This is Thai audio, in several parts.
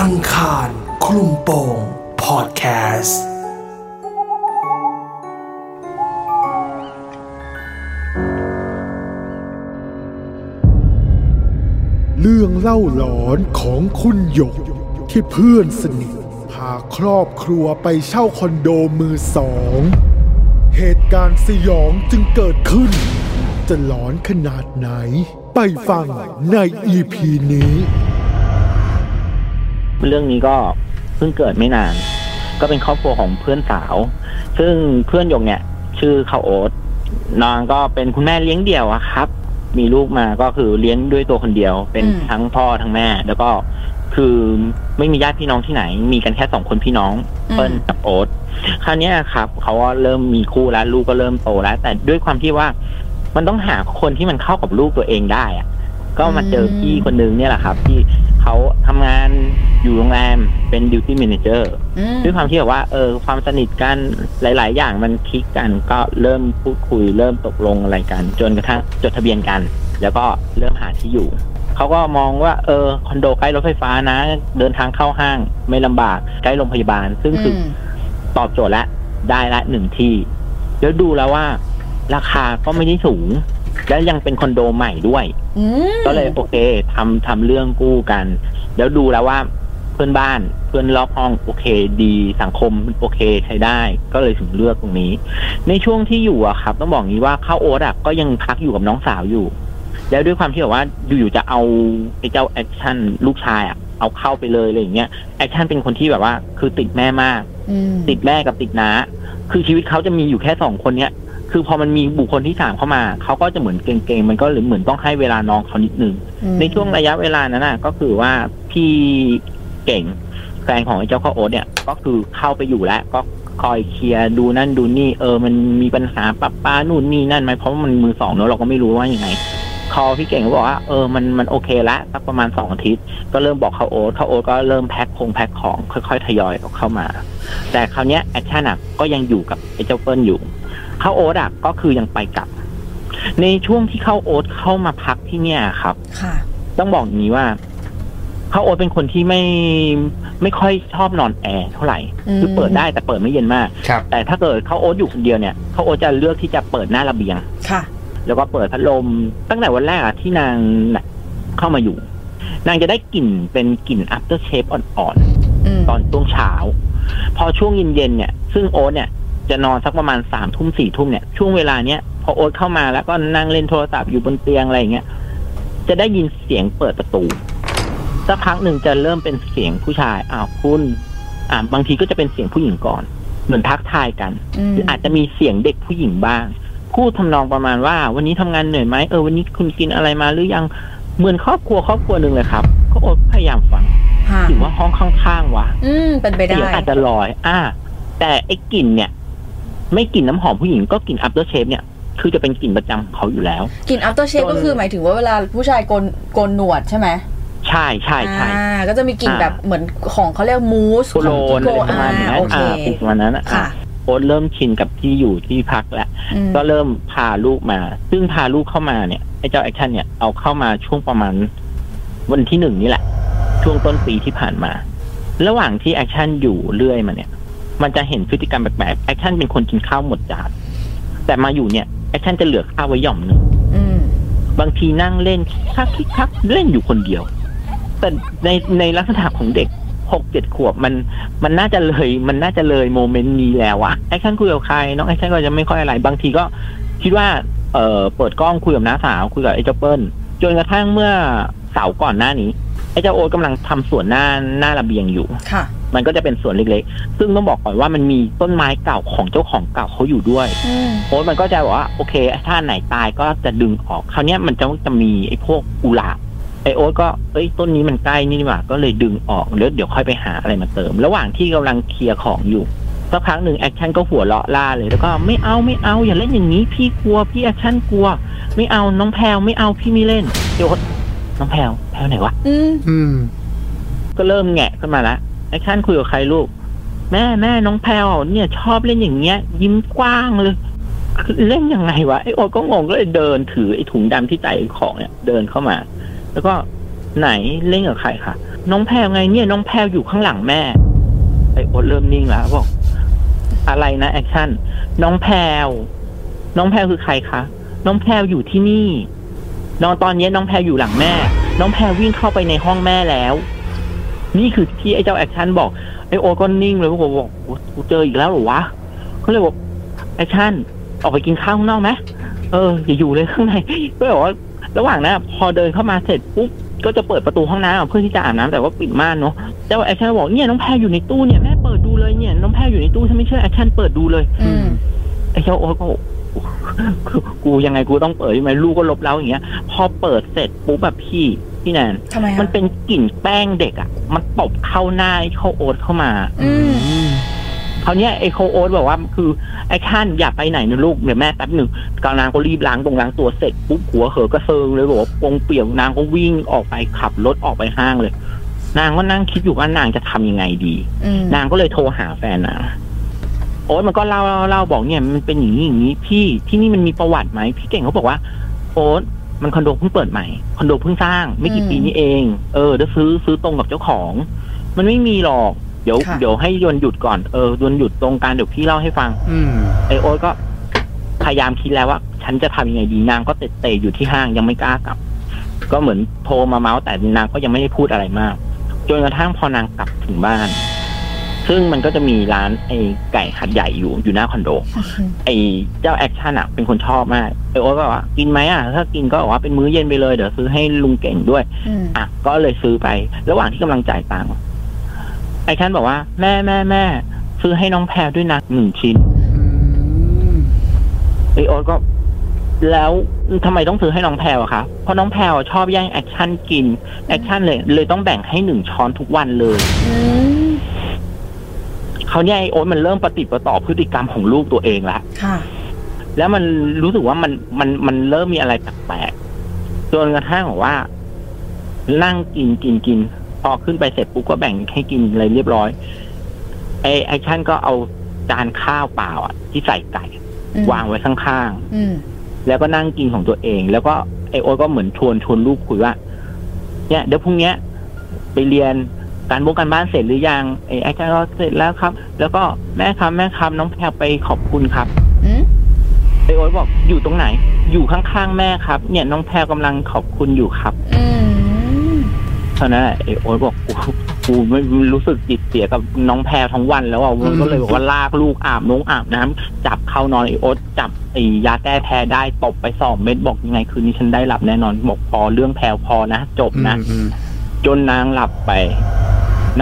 อังคารคลุมโปงพอดแคสต์เรื่องเล่าหลอนของคุณหยกที่เพื่อนสนิทพาครอบครัวไปเช่าคอนโดมือสอง เหตุการณ์สยองจึงเกิดขึ้น จะหลอนขนาดไหน ไปฟังในอีพีนี้ เรื่องนี้ก็เพิ่งเกิดไม่นาน ก็เป็นครอบครัวของเพื่อนสาว ซึ่งเพื่อนหยกเนี่ย ชื่อเขาโอ๊ตนางก็เป็นคุณแม่เลี้ยงเดี่ยวอะครับ มีลูกมาก็คือเลี้ยงด้วยตัวคนเดียว เป็นอืม ทั้งพ่อทั้งแม่ แล้วก็คือไม่มีญาติพี่น้องที่ไหน มีกันแค่สองคนพี่น้องอืมเปิ้ลกับโอ๊ตคราวเนี้ยครับเขาก็เริ่มมีคู่แล้วลูกก็เริ่มโตแล้ว แต่ด้วยความที่ว่ามันต้องหาคนที่มันเข้ากับลูกตัวเองได้อะก็มาเจอพี่คนนึงเนี่ยแหละครับ ที่เขาทำงาน อยู่โรงแรมเป็นดิวตี้ a ม a เจอร์อืมด้วยความที่แบบว่าเออความสนิทกันหลาย ๆ อย่างมันคลิกกันก็เริ่มพูดคุย เริ่มตกลงอะไรกัน จนกระทั่งจดทะเบียนกัน แล้วก็เริ่มหาที่อยู่เขาก็มองว่าเออคอนโดใกล้รถไฟฟ้านะ เดินทางเข้าห้างไม่ลำบากใกล้โรงพยาบาล ซึ่งคืออมตอบโจทย์แล้วได้ละหนึ่งที่แล้วดูแล้วว่า ราคาก็ไม่ได้สูง และยังเป็นคอนโดใหม่ด้วยอืมก็เลยโอเคทำทำเรื่องกู้กัน แล้วดูแล้วว่าเพื่อนบ้านเพื่อนรอบห้องโอเคดีสังคมโอเคใช้ได้ ก็เลยถึงเลือกตรงนี้ ในช่วงที่อยู่อะครับ ต้องบอกงี้ว่าข้าวโอ๊ตอะก็ยังพักอยู่กับน้องสาวอยู่ แล้วด้วยความที่แบบว่าอยู่ๆจะเอาไอ้เจ้าแอคชั่นลูกชายอะเอาเข้าไปเลยอะไรอย่างเงี้ยแอคชั่นเป็นคนที่แบบว่า คือติดแม่มากอืมติดแม่กับติดน้าคือชีวิตเขาจะมีอยู่แค่สองคนเนี้ยคือพอมันมีบุคคลที่สามเข้ามา เขาก็จะเหมือนเกร็งๆ มันก็เหมือนต้องให้เวลาน้องเขานิดนึงอืมในช่วงระยะเวลานั้นน่ะ ก็คือว่าพี่ เก่ง แฟนของไอ้เจ้าข้าวโอ๊ตเนี่ย ก็คือเข้าไปอยู่แล้ว ก็คอยเคลียร์ดูนั่นดูนี่เออมันมีปัญหาปรับปรุงนู่นนี่นั่นไหมเพราะว่ามันมือสองเนอะเราก็ไม่รู้ว่ายังไงคือพี่เก่งก็บอกว่าเออมันมันโอเคละสักประมาณสองอาทิตย์ ก็เริ่มบอกข้าวโอ๊ตข้าวโอ๊ตก็เริ่มแพ็คคงแพ็คของค่อยๆทยอยออกเข้ามา แต่คราวเนี้ยแอคชั่นอะก็ยังอยู่กับไอ้เจ้าเปิ้ลอยู่ข้าวโอ๊ตอะก็คือยังไปกลับ ในช่วงที่ข้าวโอ๊ตเข้ามาพักที่เนี่ยครับค่ะต้องบอกอย่างนี้ว่าข้าวโอ๊ตเป็นคนที่ไม่ไม่ค่อยชอบนอนแอร์เท่าไหร่อืมคือเปิดได้แต่เปิดไม่เย็นมากครับแต่ถ้าเกิดข้าวโอ๊ตอยู่คนเดียวเนี่ยข้าวโอ๊ตจะเลือกที่จะเปิดหน้าระเบียงค่ะ แล้วก็เปิดพัดลมตั้งแต่วันแรกอะที่นางน่ะเข้ามาอยู่ นางจะได้กลิ่นเป็นกลิ่น after shave อ่อนๆอืมตอนช่วงเช้า พอช่วงเย็นๆเนี่ย ซึ่งโอ๊ตเนี่ยจะนอนสักประมาณสามทุ่มสี่ทุ่มเนี่ยช่วงเวลาเนี้ยพอโอ๊ตเข้ามาแล้วก็นั่งเล่นโทรศัพท์อยู่บนเตียงอะไรอย่างเงี้ยจะได้ยินเสียงเปิดประตู สักพักหนึ่งจะเริ่มเป็นเสียงผู้ชายอ้าวคุณอ่าบางทีก็จะเป็นเสียงผู้หญิงก่อน เหมือนทักทายกันอืมหรืออาจจะมีเสียงเด็กผู้หญิงบ้างพูดทำนองประมาณว่า วันนี้ทำงานเหนื่อยไหมเออวันนี้คุณกินอะไรมาหรือยังเหมือนครอบครัวครอบครัวหนึ่งเลยครับ ก็โอ๊ตพยายามฟังค่ะถือว่าห้องข้างๆวะอืมเป็นไปได้เสียงอาจจะลอย อ่า แต่ไอ้กลิ่นเนี่ย ไม่กลิ่นน้ำหอมผู้หญิงก็กลิ่น after shave เนี่ยคือจะเป็นกลิ่นประจำของเขาอยู่แล้วกลิ่น after shave จนก็คือหมายถึงว่าเวลาผู้ชายโกนโกนหนวดใช่ไหม ใช่ใช่ใช่อ่าก็จะมีกลิ่นอ่าแบบเหมือนของเขาเรียกมูสโคโลนโกอะไรประมาณนั้นโอเคอ่าเป็นประมาณนั้นอะค่ะโอ๊ตเริ่มชินกับที่อยู่ที่พักแล้วอืมก็เริ่มพาลูกมา ซึ่งพาลูกเข้ามาเนี่ยไอ้เจ้าแอคชั่นเนี่ยเอาเข้ามาช่วงประมาณวันที่หนึ่งนี่แหละ ช่วงต้นปีที่ผ่านมา ระหว่างที่แอคชั่นอยู่เรื่อยมาเนี่ย มันจะเห็นพฤติกรรมแปลกๆแอคชั่นเป็นคนกินข้าวหมดจานแต่มาอยู่เนี่ยแอคชั่นจะเหลือข้าวไว้หย่อมหนึ่งอืมบางทีนั่งเล่นคิกคักคิกคักเล่นอยู่คนเดียว แต่ในในลักษณะของเด็กหกเจ็ดขวบมันมันน่าจะเลย มันน่าจะเลย moment นี้แล้วอะแอคชั่นคุยกับใครน้องแอคชั่นก็จะไม่ค่อยอะไร บางทีก็คิดว่าเออเปิดกล้องคุยกับน้าสาวคุยกับไอ้เจ้าเปิ้ลจนกระทั่งเมื่อเสาร์ก่อนหน้านี้ไอ้เจ้าโอ๊ตกำลังทำสวนหน้าหน้าระเบียงอยู่ค่ะ มันก็จะเป็นสวนเล็กๆ ซึ่งต้องบอกก่อนว่ามันมีต้นไม้เก่าของเจ้าของเก่าเขาอยู่ด้วยอืมโอ๊ตมันก็จะบอกว่าโอเค ถ้าอันไหนตายก็จะดึงออกคราวเนี้ยมันจะจะมีไอ้พวกกุหลาบ ไอ้โอ๊ตก็เอ้ยต้นนี้มันใกล้นี่นี่หว่าก็เลยดึงออกแล้วเดี๋ยวค่อยไปหาอะไรมาเติม ระหว่างที่กำลังเคลียร์ของอยู่สักพักหนึ่งแอคชั่นก็หัวเราะร่าเลยแล้วก็ไม่เอาไม่เอาอย่าเล่นอย่างนี้พี่กลัวพี่แอคชั่นกลัว ไม่เอาน้องแพลวไม่เอาพี่ไม่เล่นเดี๋ยวโอ๊ตน้องแพลวแพลวไหนวะอืมอืมก็เริ่มแงะขึ้นมาละแอคชั่นคุยกับใครลูกแม่แม่น้องแพลวเนี่ยชอบเล่นอย่างเงี้ย ยิ้มกว้างเลยคือเล่นยังไงวะไอ้โอ๊ตก็งงก็เลยเดินถือไอ้ถุงดำที่ใส่ของเนี่ย เดินเข้ามา แล้วก็ไหนเล่นกับใครคะน้องแพลไงเนี่ยน้องแพลอยู่ข้างหลังแม่ไอ้โอ๊ตเริ่มนิ่งแล้วบอกอะไรนะแอคชั่นน้องแพลน้องแพลคือใครคะน้องแพลอยู่ที่นี่น้องตอนนี้น้องแพลอยู่หลังแม่ น้องแพลวิ่งเข้าไปในห้องแม่แล้ว นี่คือที่ไอ้เจ้าแอคชั่นบอกไอ้โอ๊ตก็นิ่งเลยบอกบอกโอ๊ตกูเจออีกแล้วหรอวะเขาเลยบอกแอคชั่นออกไปกินข้าวข้างนอกไหมเอออย่าอยู่เลยข้างในก็บอกว่า ระหว่างนั้นพอเดินเข้ามาเสร็จปุ๊บก็จะเปิดประตูห้องน้ำเพื่อที่จะอาบน้ำแต่ว่าปิดม่านเนาะแต่ว่าแอคชั่นบอกเนี่ยน้องแพรอยู่ในตู้เนี่ยแม่เปิดดูเลยเนี่ยน้องแพรอยู่ในตู้ถ้าไม่เชื่อแอคชั่นเปิดดูเลยอืมไอ้เจ้าโอ๊ตก็คือกูยังไงกูต้องเปิดใช่ไหมลูกก็ลบแล้วอย่างเงี้ย พอเปิดเสร็จปุ๊บแบบพี่พี่แนนทำไมมันอะเป็นกลิ่นแป้งเด็กอะ่ะ มันตบเข้าหน้าไอ้เจ้าโอ๊ตเข้ามา อื มคราวเนี้ยไอ้ข้าวโอ๊ตบอกว่าคือไอ้ขั้นอย่าไปไหนนะลูกเดี๋ยวแม่แป๊บหนึ่งกานางก็รีบล้างตรงล้างตัวเสร็จปุ๊บหัวเหอะก็เซิงเลยบอกว่าปงเปี่ยวนางก็วิ่งออกไปขับรถออกไปห้างเลย นางก็นั่งคิดอยู่ว่านางจะทำยังไงดีอืมนางก็เลยโทรหาแฟนนางโอ๊ตมันก็เล่าเล่าเล่าบอกเนี่ยมันเป็นอย่างนี้อย่างนี้พี่ที่นี่มันมีประวัติไหมพี่เก่งเขาบอกว่า โอ๊ตมันคอนโดเพิ่งเปิดใหม่คอนโดเพิ่งสร้าง ไม่กี่ปีนี้เอง เออเดี๋ยวซื้อซื้อตรงกับเจ้าของ มันไม่มีหรอก เดี๋ยวเดี๋ยวให้ย่นหยุดก่อนเออย่นหยุดตรงกลางเดี๋ยวพี่เล่าให้ฟัง อืมไอโอ๊ตก็พยายามคิดแล้วว่า ฉันจะทำยังไงดีนางก็เตร่เตร่อยู่ที่ห้างยังไม่กล้ากลับ ก็เหมือนโทรมาเมาท์แต่นางก็ยังไม่ได้พูดอะไรมากจนกระทั่งพอนางกลับถึงบ้าน ซึ่งมันก็จะมีร้านไอ้ไก่หาดใหญ่อยู่อยู่หน้าคอนโด ไอ้เจ้าแอคชั่นอะเป็นคนชอบมากไอโอ๊ตก็บอกว่ากินไหมอะ ถ้ากินก็บอกว่าเป็นมื้อเย็นไปเลยเดี๋ยวซื้อให้ลุงเก่งด้วยอืมอะก็เลยซื้อไประหว่างที่กำลังจ่ายตังค์ ไอ้แอคชั่นบอกว่า แม่แม่แม่ซื้อให้น้องแพรด้วยนะหนึ่งชิ้นไอโอ๊ตก็ แล้วทำไมต้องซื้อให้น้องแพรอะคะเพราะน้องแพรอะชอบแย่งแอคชั่นกินแอคชั่นเลย เลยต้องแบ่งให้หนึ่งช้อนทุกวันเลยอืมคราวเนี้ยไอโอ๊ตมันเริ่มปะติดปะต่อพฤติกรรมของลูกตัวเองแล้วค่ะ แล้วมันรู้สึกว่ามันมันมันเริ่มมีอะไรแปลกๆจนกระทั่งบอกว่า นั่งกินกินกิน พอขึ้นไปเสร็จปุ๊บก็แบ่งให้กินอะไรเรียบร้อยไอแอคชั่นก็เอาจานข้าวเปล่าอะ ที่ใส่ไก่อืมวางไว้ข้างอืมๆแล้วก็นั่งกินของตัวเอง แล้วก็ไอโอ๊ตก็เหมือนชวนชวนลูกคุยว่า เนี่ยเดี๋ยวพรุ่งเนี้ยไปเรียนการบ้งการบ้านเสร็จหรือยังไอแอคชั่นก็เสร็จแล้วครับ แล้วก็แม่ครับแม่ครับน้องแพรไปขอบคุณครับอืมไอโอ๊ตบอกอยู่ตรงไหน อยู่ข้างๆแม่ครับ เนี่ยน้องแพรกำลังขอบคุณอยู่ครับ อืมเท่านั้นแหละไอโอ๊ตบอกกูกูไม่รู้สึกจิตเสียกับน้องแพรทั้งวันแล้วอะมันก็เลยบอกว่าลากลูกอาบน้องอาบน้ำจับเข้านอนไอโอ๊ตจับไอยาแก้แพ้ได้ตบไปสองเม็ดบอกยังไงคืนนี้ฉันได้หลับแน่นอนบอกพอเรื่องแพรพอนะจบนะอืมจนนางหลับไป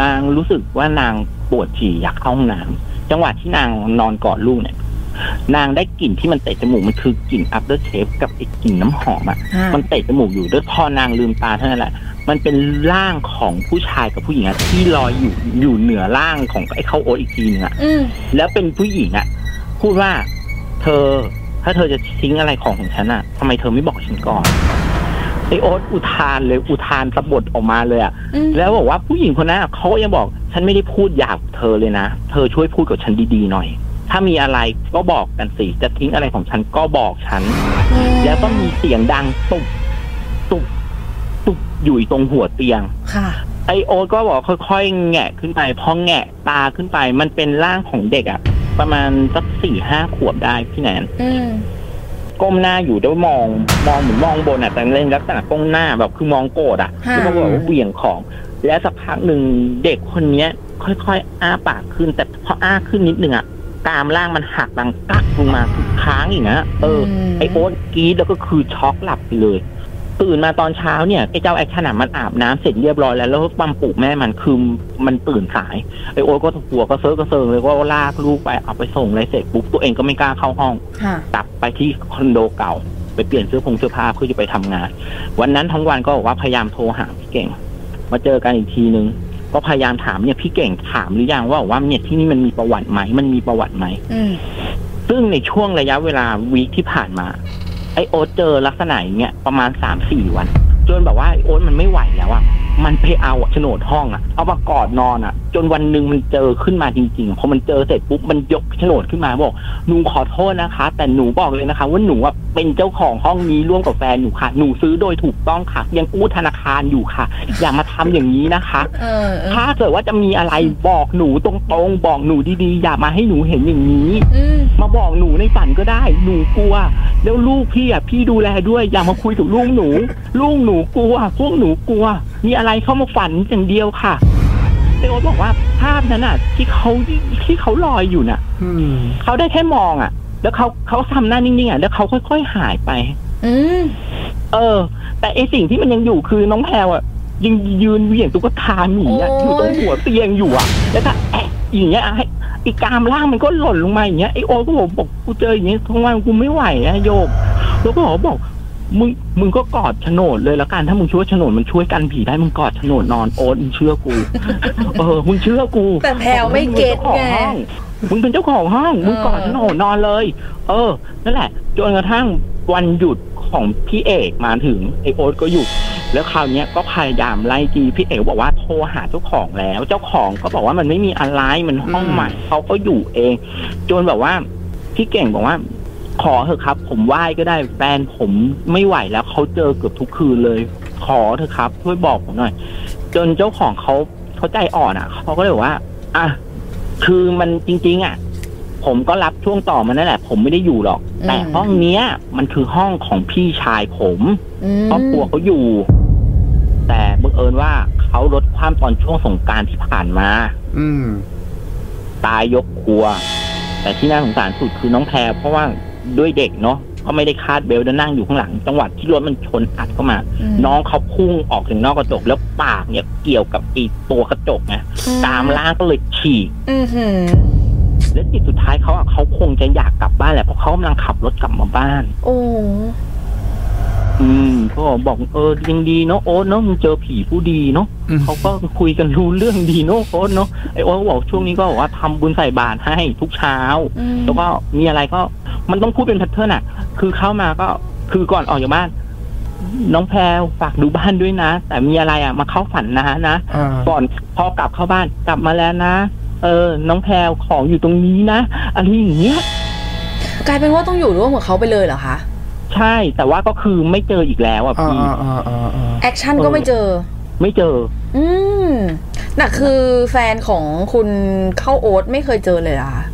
นางรู้สึกว่านางปวดฉี่อยากเข้าห้องน้ำจังหวะที่นางนอนกอดลูกเนี่ย นางได้กลิ่นที่มันเตะจมูกมันคือกลิ่น after shave กับไอ้กลิ่นน้ำหอมอะค่ะมันเตะจมูกอยู่ด้วยพอนางลืมตาเท่านั้นแหละ มันเป็นร่างของผู้ชายกับผู้หญิงอะที่ลอยอยู่อยู่เหนือร่างของไอ้เข้าโอ๊ตอีกทีนึงอะอืมแล้วเป็นผู้หญิงอะพูดว่า เธอ ถ้าเธอจะทิ้งอะไรของของฉันอะทำไมเธอไม่บอกฉันก่อนไอโอ๊ตอุทานเลยอุทานสะบดออกมาเลยอะอืมแล้วบอกว่าผู้หญิงคนนั้นอะเขายังบอก ฉันไม่ได้พูดหยาบกับเธอเลยนะ เธอช่วยพูดกับฉันดีๆหน่อย ถ้ามีอะไรก็บอกกันสิ จะทิ้งอะไรของฉันก็บอกฉัน แล้วก็มีเสียงดังตุบตุบตุบอยู่ตรงหัวเตียง ค่ะ ไอโอ๊ตก็บอกค่อยๆ แงะขึ้นไป พอแงะตาขึ้นไป มันเป็นร่างของเด็กอะประมาณสักสี่ห้าขวบได้พี่แนนอืมก้มหน้าอยู่ด้วยมอง มองเหมือนมองบนอะแต่เล่นลักษณะก้มหน้าแบบคือมองโกรธอะค่ะที่เขาบอกว่าเหวี่ยงของ แล้วสักพักหนึ่งเด็กคนเนี้ย ค่อยๆอ้าปากขึ้น แต่พออ้าขึ้นนิดนึงอะ กรามล่างมันหักดังกึกลงมาคือค้างอีกนะเออมไอโอ๊ตกรี๊ดแล้วก็คือช็อกหลับไปเลยตื่นมาตอนเช้าเนี่ยไอเจ้าแอคชั่นอะมันอาบน้ำเสร็จเรียบร้อยแล้วแล้วปั๊มปลุกแม่มันคือมันตื่นสายไอโอ๊ตก็หัวก็เซิร์ฟก็เซิงเลยก็ลากลูกไปเอาไปส่งอะไรเสร็จปุ๊บตัวเองก็ไม่กล้าเข้าห้องค่ะกลับไปที่คอนโดเก่า ไปเปลี่ยนเสื้อผงเสื้อผ้าเพื่อจะไปทำงาน วันนั้นทั้งวันก็บอกว่าพยายามโทรหาพี่เก่ง มาเจอกันอีกทีนึง ก็พยายามถามเนี่ยพี่เก่งถามหรือยังว่าว่าเนี่ยที่นี่มันมีประวัติไหมมันมีประวัติไหมอืมซึ่งในช่วงระยะเวลาวีคที่ผ่านมา ไอโอ๊ตเจอลักษณะอย่างเงี้ยประมาณสามสี่วัน จนแบบว่าไอโอ๊ตมันไม่ไหวแล้วอะ มันไปเอาโฉนดห้องอะเอามากอดนอนอะจนวันหนึ่งมันเจอขึ้นมาจริงๆพอมันเจอเสร็จปุ๊บมันยกโฉนดขึ้นมาบอกหนูขอโทษนะคะ แต่หนูบอกเลยนะคะ ว่าหนูอะเป็นเจ้าของห้องนี้ร่วมกับแฟนหนูค่ะ หนูซื้อโดยถูกต้องค่ะ ยังกู้ธนาคารอยู่ค่ะ อย่ามาทำอย่างนี้นะคะเออเออถ้าเกิดว่าจะมีอะไรบอกหนูตรงๆบอกหนูดีๆ อย่ามาให้หนูเห็นอย่างนี้อืมมาบอกหนูในฝันก็ได้ หนูกลัว แล้วลูกพี่อะพี่ดูแลด้วยอย่ามาคุยกับลูกหนู ลูกหนูกลัวพวกหนูกลัวมีอะไรเข้ามาฝันอย่างเดียวค่ะเตโอบอกว่าภาพนั้นอะ ที่เขาที่เขาลอยอยู่น่ะอืมเขาได้แค่มองอะ แล้วเขาเขาทำหน้านิ่งๆอะแล้วเขาค่อยๆหายไป อืมเออ แต่ไอสิ่งที่มันยังอยู่คือน้องแพรวอะยังยืนเหวี่ยงตุ๊กตาหมีอะอยู่ตรงหัวเตียงอยู่อะ แล้วก็แอะอย่างเงี้ยไอ้ไอีกามล่างมันก็หล่นลงมาอย่างเงี้ยไอโอก็บอกบอกกูเจออย่างเงี้ยทั้งวันกูไม่ไหวอะโยมแล้วก็บอกว่าบอก มึงมึงก็กอดโฉนดเลยแล้วกันถ้ามึงช่วยโฉนดมันช่วยกันผีได้มึงกอดโฉนดนอนโอ๊ตมึงเชื่อกูเออมึงเชื่อกูแต่แพลวไม่เก็ตไงมึงเป็นเจ้าของห้อง มึงกอดโฉนดนอนเลย เออนั่นแหละจนกระทั่งวันหยุดของพี่เอกมาถึงไอโอ๊ตก็หยุดแล้วคราวเนี้ยก็พยายามไล่จีพี่เอกบอกว่าโทรหาเจ้าของแล้ว เจ้าของก็บอกว่ามันไม่มีอะไรมันห้องใหม่เขาก็อยู่เอง จนแบบว่าพี่เก่งบอกว่า ขอเถอะครับ ผมไหว้ก็ได้แฟนผมไม่ไหวแล้วเขาเจอเกือบทุกคืนเลย ขอเถอะครับ ช่วยบอกผมหน่อย จนเจ้าของเขาเขาใจอ่อนอะเขาก็เลยบอกว่า อะคือมันจริง ๆ อะ ผมก็รับช่วงต่อมานั่นแหละ ผมไม่ได้อยู่หรอกอืมแต่ห้องเนี้ย มันคือห้องของพี่ชายผมอืมครอบครัวเขาอยู่ แต่บังเอิญว่าเขาลดความตอนช่วงสงกรารที่ผ่านมา อืมตายยกครัว แต่ที่น่าสงสารสุดคือน้องแพรเพราะว่า ด้วยเด็กเนาะก็ไม่ได้คาดเบลต์แล้วนั่งอยู่ข้างหลัง จังหวัดที่รถมันชนอัดเข้ามาอืมน้องเขาพุ่งออกถึงนอกกระจกแล้วปากเนี่ยเกี่ยวกับอีตัวกระจกไงตามล่างก็เลยฉีกอือหือและจิตสุดท้ายเขาอะเขาคงจะอยากกลับบ้านแหละเพราะเขากำลังขับรถกลับมาบ้าน โอ้ อืมก็บอกเออยังดีเนาะโอ๊ตเนาะมึงเจอผีผู้ดีเนาะอืมเขาก็คุยกันรู้เรื่องดีเนาะโอ๊ตเนาะไอโอ๊ตก็บอกช่วงนี้ก็บอกว่าทำบุญใส่บาตรให้ทุกเช้าอืมแล้วก็มีอะไรก็ มันต้องพูดเป็น pattern อะ คือเข้ามาก็คือก่อนออกจากบ้านน้องแพรวฝากดูบ้านด้วยนะ แต่มีอะไรอะ มาเข้าฝันนะนะอ่าก่อนพอกลับเข้าบ้านกลับมาแล้วนะ เออ น้องแพรวของอยู่ตรงนี้นะอะไรอย่างเงี้ยกลายเป็นว่าต้องอยู่ร่วมกับเขาไปเลยเหรอคะ ใช่แต่ว่าก็คือไม่เจออีกแล้วอะอ่าพี่อ่าอ่าอ่าอ่าแอคชั่นก็ไม่เจอ ไม่เจอ อืมน่ะคือแฟนของคุณเข้าโอ๊ตไม่เคยเจอเลยเหรอคะ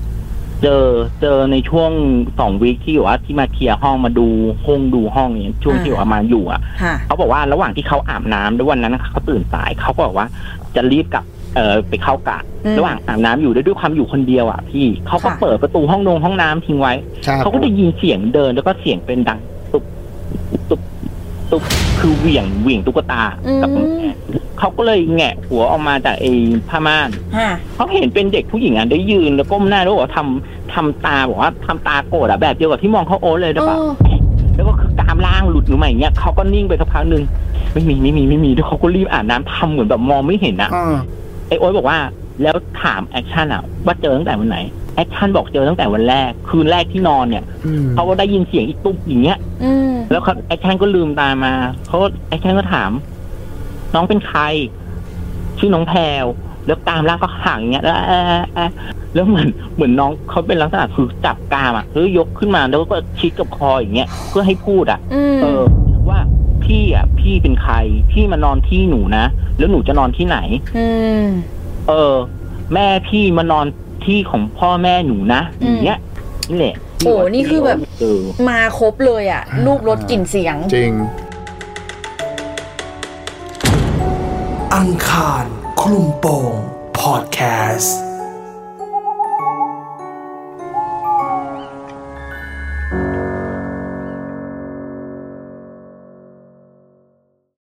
เจอเจอในช่วงสองวีคที่อยู่ว่าที่มาเคลียร์ห้องมาดูห้องดูห้องเนี่ยช่วงที่ว่ามาอยู่อะค่ะเขาบอกว่าระหว่างที่เขาอาบน้ำด้วยวันนั้นเขาตื่นสายเขาก็บอกว่าจะรีบกลับ เอ่อไปเข้ากะอืมระหว่างอาบน้ำอยู่ด้วยด้วยความอยู่คนเดียวอะพี่เขาก็ค่ะเปิดประตูห้องนงห้องน้ำทิ้งไว้ครับเขาก็ได้ยินเสียงเดินแล้วก็เสียงเป็นดังตุบตุบตุบคือเหวี่ยงเหวี่ยงตุ๊กตากับกำแพงเขาก็เลยแงะหัวออกมาจากไอ้ผ้าม่านฮะเขาเห็นเป็นเด็กผู้หญิงอะได้ยืนแล้วก้มหน้าแล้วบอกว่าทำทำตาบอกว่าทำตาโกรธอะแบบเดียวกับที่มองเขาโอ๊ตเลยนะปะเออแล้วก็คือกรามล่างหลุดหรือไม่เงี้ยเขาก็นิ่งไปสักพักหนึ่งไม่มีไม่มีไม่มีแล้วเขาก็รีบอาบน้ำทำเหมือนแบบมองไม่เห็นอะอ่า ไอโอ๊ตบอกว่าแล้วถามแอคชั่นอะว่าเจอตั้งแต่วันไหนแอคชั่นบอกเจอตั้งแต่วันแรก คืนแรกที่นอนเนี่ยอืมเขาก็ได้ยินเสียงอีตุ๊บอย่างเงี้ยอืมแล้วเขาแอคชั่นก็ลืมตามาเขาแอคชั่นก็ถาม น้องเป็นใคร ชื่อน้องแพรวแล้วกรามล่างก็ห่างอย่างเงี้ยแล้วเอ่อเอ่อแล้วเหมือนเหมือนน้องเขาเป็นลักษณะคือจับกรามอะคือยกขึ้นมาแล้วก็ชิดกับคออย่างเงี้ยเพื่อให้พูดอะอืมเออ ว่า พี่อะ พี่เป็นใคร พี่มานอนที่หนูนะ แล้วหนูจะนอนที่ไหน อืม เออ แม่พี่มานอนที่ของพ่อแม่หนูนะอืมอย่างเงี้ยนี่แหละโอ้นี่คือแบบเออมาครบเลยอะ รูปรสกลิ่นเสียง จริง อังคารคลุมโปงพอดแคสต์